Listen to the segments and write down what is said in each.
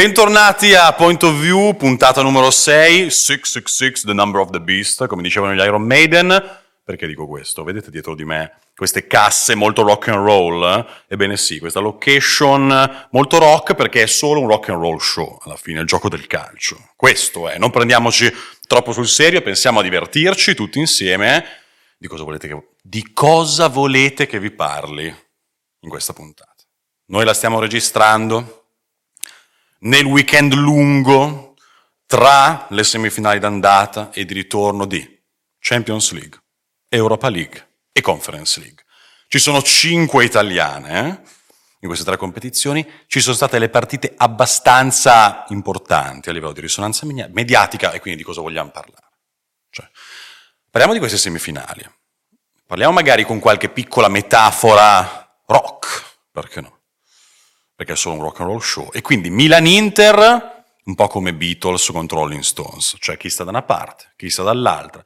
Bentornati a Point of View, puntata numero 6, 666, The Number of the Beast, come dicevano gli Iron Maiden. Perché dico questo? Vedete dietro di me queste casse molto rock and roll? Ebbene sì, questa location molto rock perché è solo un rock and roll show, alla fine, il gioco del calcio. Questo è, non prendiamoci troppo sul serio, pensiamo a divertirci tutti insieme. Di cosa volete che, di cosa volete che vi parli in questa puntata? Noi la stiamo registrando nel weekend lungo tra le semifinali d'andata e di ritorno di Champions League, Europa League e Conference League. Ci sono cinque italiane eh? in queste tre competizioni, ci sono state le partite abbastanza importanti a livello di risonanza mediatica e quindi di cosa vogliamo parlare. Cioè, parliamo di queste semifinali, parliamo magari con qualche piccola metafora rock, perché no? Perché è solo un rock and roll show. E quindi Milan-Inter, un po' come Beatles contro Rolling Stones, cioè chi sta da una parte, chi sta dall'altra.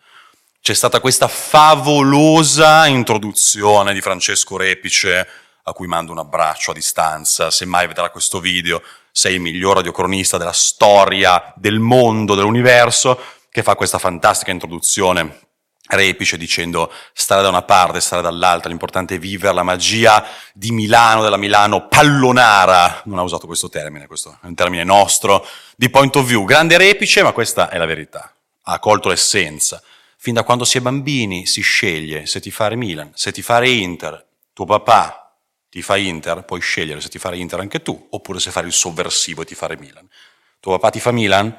C'è stata questa favolosa introduzione di Francesco Repice, a cui mando un abbraccio a distanza, se mai vedrà questo video, sei il miglior radiocronista della storia, del mondo, dell'universo, che fa questa fantastica introduzione repice dicendo stare da una parte, stare dall'altra, l'importante è vivere la magia di Milano, della Milano pallonara, non ha usato questo termine, questo è un termine nostro, di point of view, grande repice, ma questa è la verità, ha colto l'essenza. Fin da quando si è bambini si sceglie se ti fare Milan, se ti fare Inter, tuo papà ti fa Inter, puoi scegliere se ti fare Inter anche tu, oppure se fare il sovversivo e ti fare Milan. Tuo papà ti fa Milan,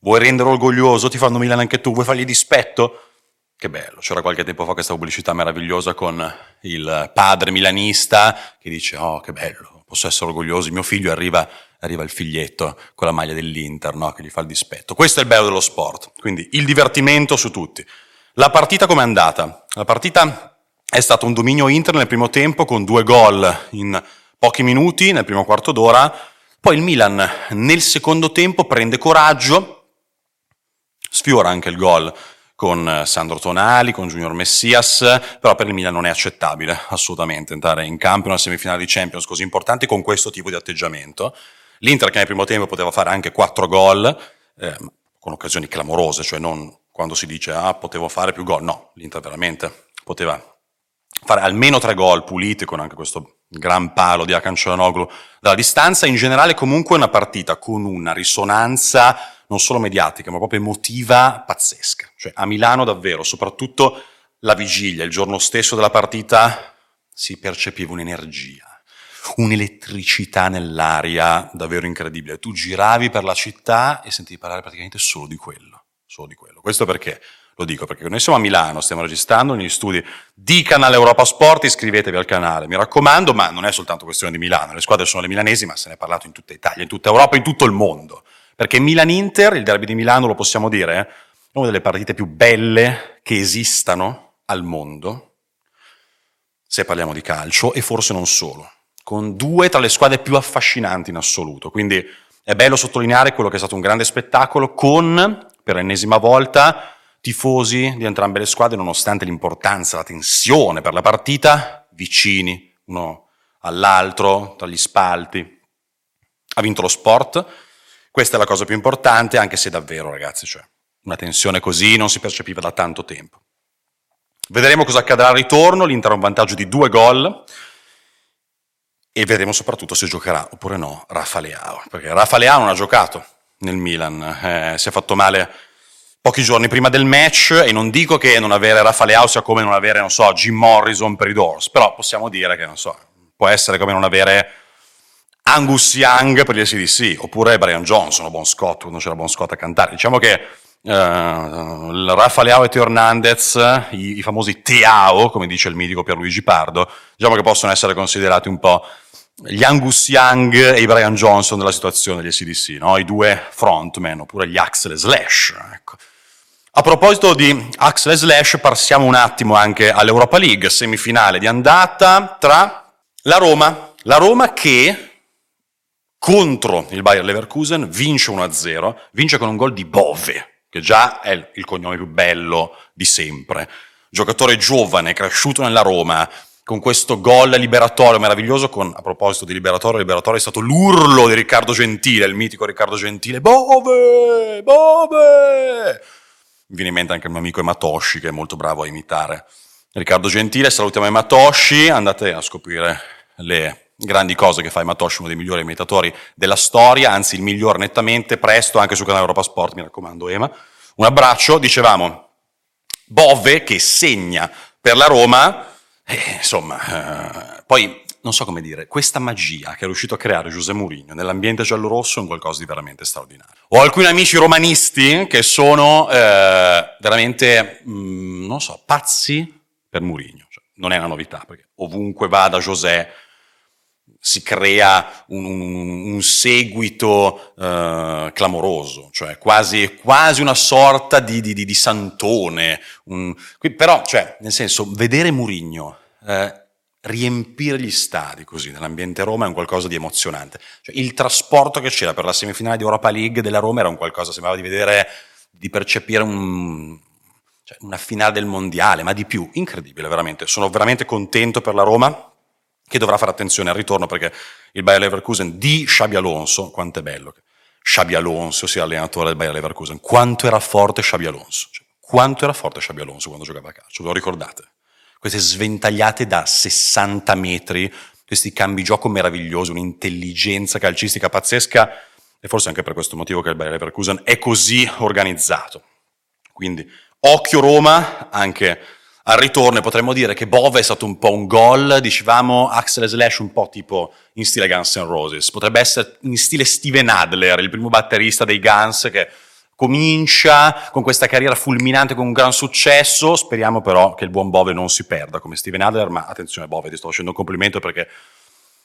vuoi rendere orgoglioso, ti fanno Milan anche tu, vuoi fargli dispetto, che bello, c'era qualche tempo fa questa pubblicità meravigliosa con il padre milanista che dice oh che bello, posso essere orgoglioso, mio figlio arriva, arriva il figlietto con la maglia dell'Inter, no? che gli fa il dispetto. Questo è il bello dello sport, quindi il divertimento su tutti. La partita com'è andata? La partita è stato un dominio Inter nel primo tempo con due gol in pochi minuti, nel primo quarto d'ora, poi il Milan nel secondo tempo prende coraggio, sfiora anche il gol con Sandro Tonali, con Junior Messias, però per il Milan non è accettabile assolutamente entrare in campo in una semifinale di Champions così importante con questo tipo di atteggiamento. L'Inter che nel primo tempo poteva fare anche quattro gol, eh, con occasioni clamorose, cioè non quando si dice ah potevo fare più gol, no, l'Inter veramente poteva fare almeno tre gol puliti con anche questo gran palo di Akan Cianoglu dalla distanza, in generale comunque una partita con una risonanza non solo mediatica, ma proprio emotiva pazzesca. Cioè a Milano davvero, soprattutto la vigilia, il giorno stesso della partita, si percepiva un'energia, un'elettricità nell'aria davvero incredibile. Tu giravi per la città e sentivi parlare praticamente solo di quello, solo di quello. Questo perché? Lo dico perché noi siamo a Milano, stiamo registrando negli studi di Canale Europa Sport, iscrivetevi al canale, mi raccomando, ma non è soltanto questione di Milano, le squadre sono le milanesi, ma se ne è parlato in tutta Italia, in tutta Europa, in tutto il mondo. Perché Milan-Inter, il derby di Milano, lo possiamo dire, è una delle partite più belle che esistano al mondo, se parliamo di calcio, e forse non solo, con due tra le squadre più affascinanti in assoluto. Quindi è bello sottolineare quello che è stato un grande spettacolo con, per l'ennesima volta, tifosi di entrambe le squadre, nonostante l'importanza, la tensione per la partita, vicini uno all'altro, tra gli spalti. Ha vinto lo sport questa è la cosa più importante, anche se davvero, ragazzi, cioè, una tensione così non si percepiva da tanto tempo. Vedremo cosa accadrà al ritorno, l'Inter ha un vantaggio di due gol e vedremo soprattutto se giocherà oppure no Rafa Leao, perché Rafa Leao non ha giocato nel Milan, eh, si è fatto male pochi giorni prima del match e non dico che non avere Rafa Leao sia come non avere, non so, Jim Morrison per i Doors, però possiamo dire che, non so, può essere come non avere Angus Young per gli SDC, oppure Brian Johnson o Bon Scott, quando c'era Bon Scott a cantare. Diciamo che uh, Rafa Leao e Teo Hernandez, i, i, famosi Teao, come dice il mitico Pierluigi Pardo, diciamo che possono essere considerati un po' gli Angus Young e i Brian Johnson della situazione degli SDC, no? i due frontman, oppure gli Axel Slash. Ecco. A proposito di Axel Slash, passiamo un attimo anche all'Europa League, semifinale di andata tra la Roma, la Roma che contro il Bayer Leverkusen, vince 1-0, vince con un gol di Bove, che già è il cognome più bello di sempre. Giocatore giovane, cresciuto nella Roma, con questo gol liberatorio meraviglioso, con, a proposito di liberatorio, liberatorio è stato l'urlo di Riccardo Gentile, il mitico Riccardo Gentile, Bove, Bove! Mi viene in mente anche il mio amico Ematoshi, che è molto bravo a imitare Riccardo Gentile, salutiamo Ematoshi, andate a scoprire le grandi cose che fa Ematoshi, uno dei migliori imitatori della storia, anzi il miglior nettamente, presto anche sul canale Europa Sport, mi raccomando Ema. Un abbraccio, dicevamo, Bove che segna per la Roma, eh, insomma, eh, poi non so come dire, questa magia che è riuscito a creare Giuseppe Mourinho nell'ambiente giallorosso è un qualcosa di veramente straordinario. Ho alcuni amici romanisti che sono eh, veramente, mh, mm, non so, pazzi per Mourinho. Cioè, non è una novità, perché ovunque vada José si crea un, un, un seguito uh, clamoroso, cioè quasi, quasi una sorta di, di, di santone. Un, però, cioè, nel senso, vedere Murigno eh, riempire gli stadi così nell'ambiente Roma è un qualcosa di emozionante. Cioè, il trasporto che c'era per la semifinale di Europa League della Roma era un qualcosa, sembrava di vedere, di percepire un, cioè, una finale del mondiale, ma di più, incredibile veramente. Sono veramente contento per la Roma che dovrà fare attenzione al ritorno perché il Bayer Leverkusen di Xabi Alonso, quanto è bello che Xabi Alonso sia allenatore del Bayer Leverkusen, quanto era forte Xabi Alonso, cioè, quanto era forte Xabi Alonso quando giocava a calcio, lo ricordate? Queste sventagliate da 60 metri, questi cambi gioco meravigliosi, un'intelligenza calcistica pazzesca e forse anche per questo motivo che il Bayer Leverkusen è così organizzato. Quindi occhio Roma, anche al ritorno potremmo dire che Bove è stato un po' un gol, dicevamo Axel Slash un po' tipo in stile Guns N' Roses, potrebbe essere in stile Steven Adler, il primo batterista dei Guns che comincia con questa carriera fulminante con un gran successo, speriamo però che il buon Bove non si perda come Steven Adler, ma attenzione Bove, ti sto facendo un complimento perché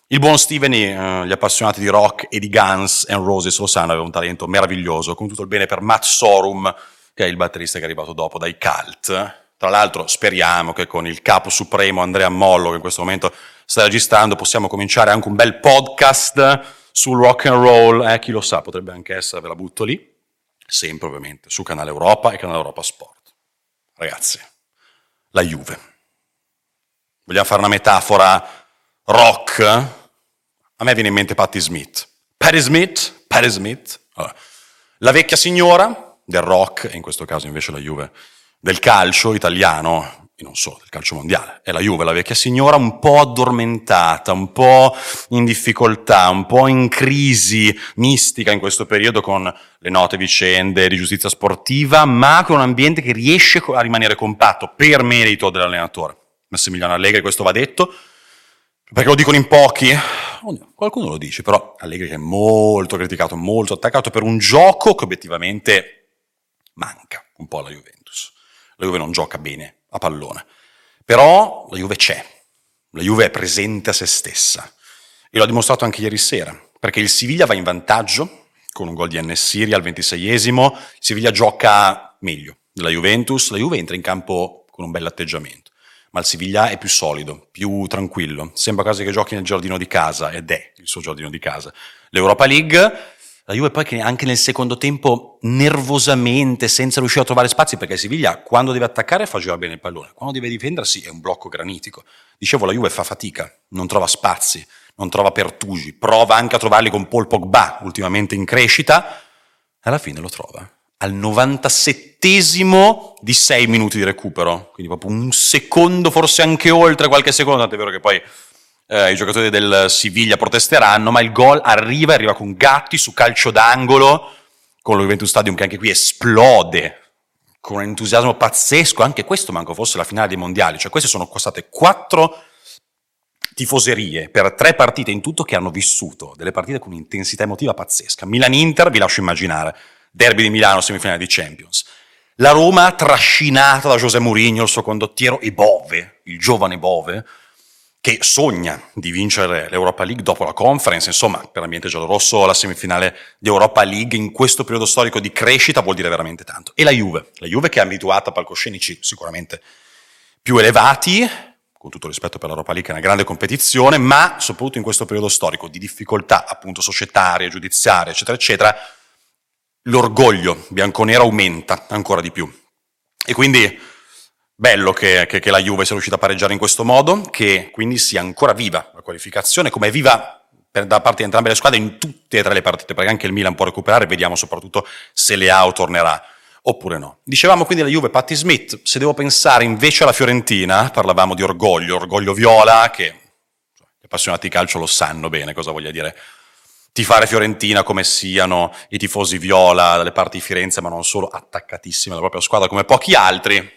il buon Steven, eh, gli appassionati di rock e di Guns N' Roses lo sanno, aveva un talento meraviglioso, con tutto il bene per Matt Sorum, che è il batterista che è arrivato dopo dai Cult, tra l'altro speriamo che con il capo supremo Andrea Mollo, che in questo momento sta registrando, possiamo cominciare anche un bel podcast sul rock and roll. Eh, chi lo sa, potrebbe anche essere, ve la butto lì. Sempre ovviamente su Canale Europa e Canale Europa Sport. Ragazzi, la Juve. Vogliamo fare una metafora rock? A me viene in mente Patti Smith. Patti Smith, Patti Smith. Allora, la vecchia signora del rock, e in questo caso invece la Juve del calcio italiano, e non solo del calcio mondiale, è la Juve, la vecchia signora un po' addormentata, un po' in difficoltà, un po' in crisi mistica in questo periodo con le note vicende di giustizia sportiva, ma con un ambiente che riesce a rimanere compatto per merito dell'allenatore. Massimiliano Allegri, questo va detto, perché lo dicono in pochi, qualcuno lo dice, però Allegri è molto criticato, molto attaccato per un gioco che obiettivamente manca un po' alla Juventus la Juve non gioca bene a pallone. Però la Juve c'è, la Juve è presente a se stessa. E l'ha dimostrato anche ieri sera, perché il Siviglia va in vantaggio con un gol di Nessiri al 26esimo, il Siviglia gioca meglio della Juventus, la Juve entra in campo con un bel atteggiamento, ma il Siviglia è più solido, più tranquillo, sembra quasi che giochi nel giardino di casa ed è il suo giardino di casa. L'Europa League la Juve poi che anche nel secondo tempo nervosamente, senza riuscire a trovare spazi, perché Siviglia quando deve attaccare fa girare bene il pallone, quando deve difendersi è un blocco granitico. Dicevo, la Juve fa fatica, non trova spazi, non trova pertugi, prova anche a trovarli con Paul Pogba, ultimamente in crescita, alla fine lo trova. Al 97 di 6 minuti di recupero, quindi proprio un secondo, forse anche oltre qualche secondo, tant'è vero che poi eh, i giocatori del Siviglia protesteranno, ma il gol arriva, arriva con Gatti su calcio d'angolo, con lo Juventus Stadium che anche qui esplode con un entusiasmo pazzesco, anche questo manco fosse la finale dei mondiali, cioè queste sono costate quattro tifoserie per tre partite in tutto che hanno vissuto delle partite con un'intensità emotiva pazzesca. Milan-Inter, vi lascio immaginare, derby di Milano, semifinale di Champions. La Roma trascinata da José Mourinho, il suo condottiero, e Bove, il giovane Bove, che sogna di vincere l'Europa League dopo la conference, insomma, per l'ambiente giallorosso la semifinale di Europa League in questo periodo storico di crescita vuol dire veramente tanto. E la Juve, la Juve che è abituata a palcoscenici sicuramente più elevati, con tutto rispetto per l'Europa League, è una grande competizione, ma soprattutto in questo periodo storico di difficoltà appunto societarie, giudiziarie, eccetera, eccetera, l'orgoglio bianconero aumenta ancora di più. E quindi Bello che, che, che, la Juve sia riuscita a pareggiare in questo modo, che quindi sia ancora viva la qualificazione, come è viva per, da parte di entrambe le squadre in tutte e tre le partite, perché anche il Milan può recuperare, vediamo soprattutto se Leao tornerà oppure no. Dicevamo quindi la Juve Patti Smith, se devo pensare invece alla Fiorentina, parlavamo di orgoglio, orgoglio viola, che gli appassionati di calcio lo sanno bene cosa voglia dire tifare Fiorentina come siano i tifosi viola dalle parti di Firenze, ma non solo, attaccatissimi alla propria squadra come pochi altri.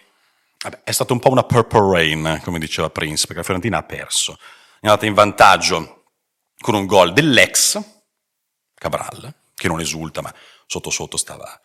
Vabbè, è stata un po' una purple rain, come diceva Prince, perché la Fiorentina ha perso. È andata in vantaggio con un gol dell'ex Cabral, che non esulta, ma sotto sotto stava,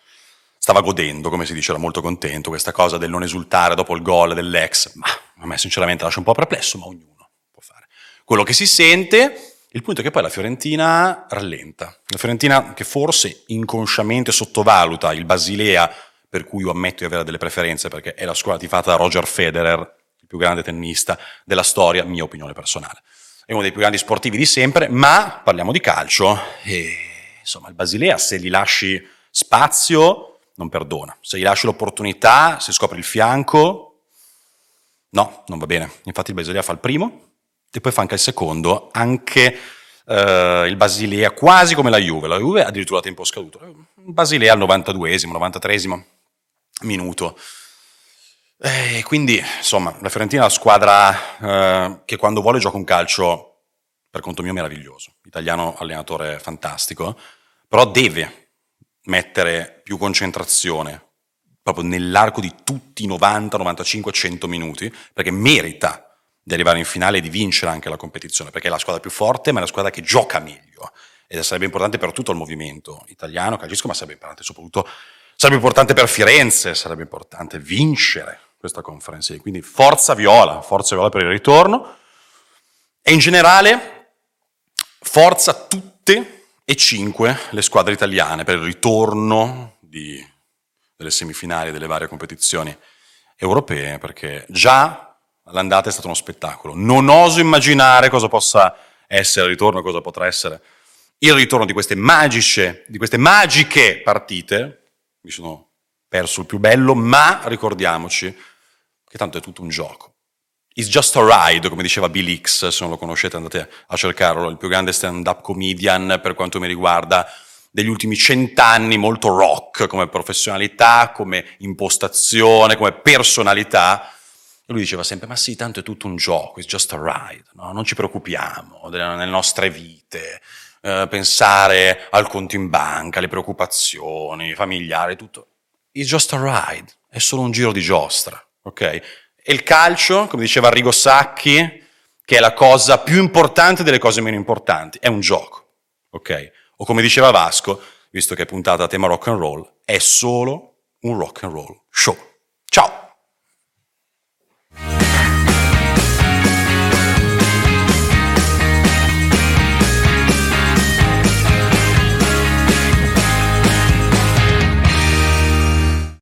stava godendo, come si dice, era molto contento, questa cosa del non esultare dopo il gol dell'ex, ma a me sinceramente lascia un po' perplesso, ma ognuno può fare quello che si sente. Il punto è che poi la Fiorentina rallenta. La Fiorentina che forse inconsciamente sottovaluta il Basilea, per cui io ammetto di avere delle preferenze, perché è la scuola tifata da Roger Federer, il più grande tennista della storia, mia opinione personale. È uno dei più grandi sportivi di sempre, ma parliamo di calcio. E insomma il Basilea se gli lasci spazio non perdona, se gli lasci l'opportunità, se scopri il fianco, no, non va bene. Infatti il Basilea fa il primo e poi fa anche il secondo, anche eh, il Basilea quasi come la Juve, la Juve addirittura a tempo scaduto, il Basilea al 92esimo, 93esimo minuto. E eh, quindi, insomma, la Fiorentina è una squadra eh, che quando vuole gioca un calcio, per conto mio, meraviglioso. Italiano allenatore fantastico, però deve mettere più concentrazione proprio nell'arco di tutti i 90, 95, 100 minuti, perché merita di arrivare in finale e di vincere anche la competizione, perché è la squadra più forte, ma è la squadra che gioca meglio. Ed sarebbe importante per tutto il movimento italiano, calcisco, ma sarebbe importante soprattutto, sarebbe importante per Firenze, sarebbe importante vincere questa conference. Quindi forza viola, forza viola per il ritorno e in generale forza tutte e cinque le squadre italiane per il ritorno di, delle semifinali delle varie competizioni europee, perché già l'andata è stato uno spettacolo. Non oso immaginare cosa possa essere il ritorno, cosa potrà essere il ritorno di queste magiche, di queste magiche partite. Mi sono perso il più bello, ma ricordiamoci che tanto è tutto un gioco. It's just a ride, come diceva Bill X, se non lo conoscete andate a cercarlo, il più grande stand-up comedian per quanto mi riguarda degli ultimi cent'anni, molto rock come professionalità, come impostazione, come personalità. E lui diceva sempre, ma sì, tanto è tutto un gioco, it's just a ride, no? non ci preoccupiamo delle nostre vite, eh, pensare al conto in banca, alle preoccupazioni familiari, tutto. It's just a ride, è solo un giro di giostra ok? E il calcio, come diceva Arrigo Sacchi, che è la cosa più importante delle cose meno importanti, è un gioco, ok? O come diceva Vasco, visto che è puntata a tema rock and roll, è solo un rock and roll show. Ciao!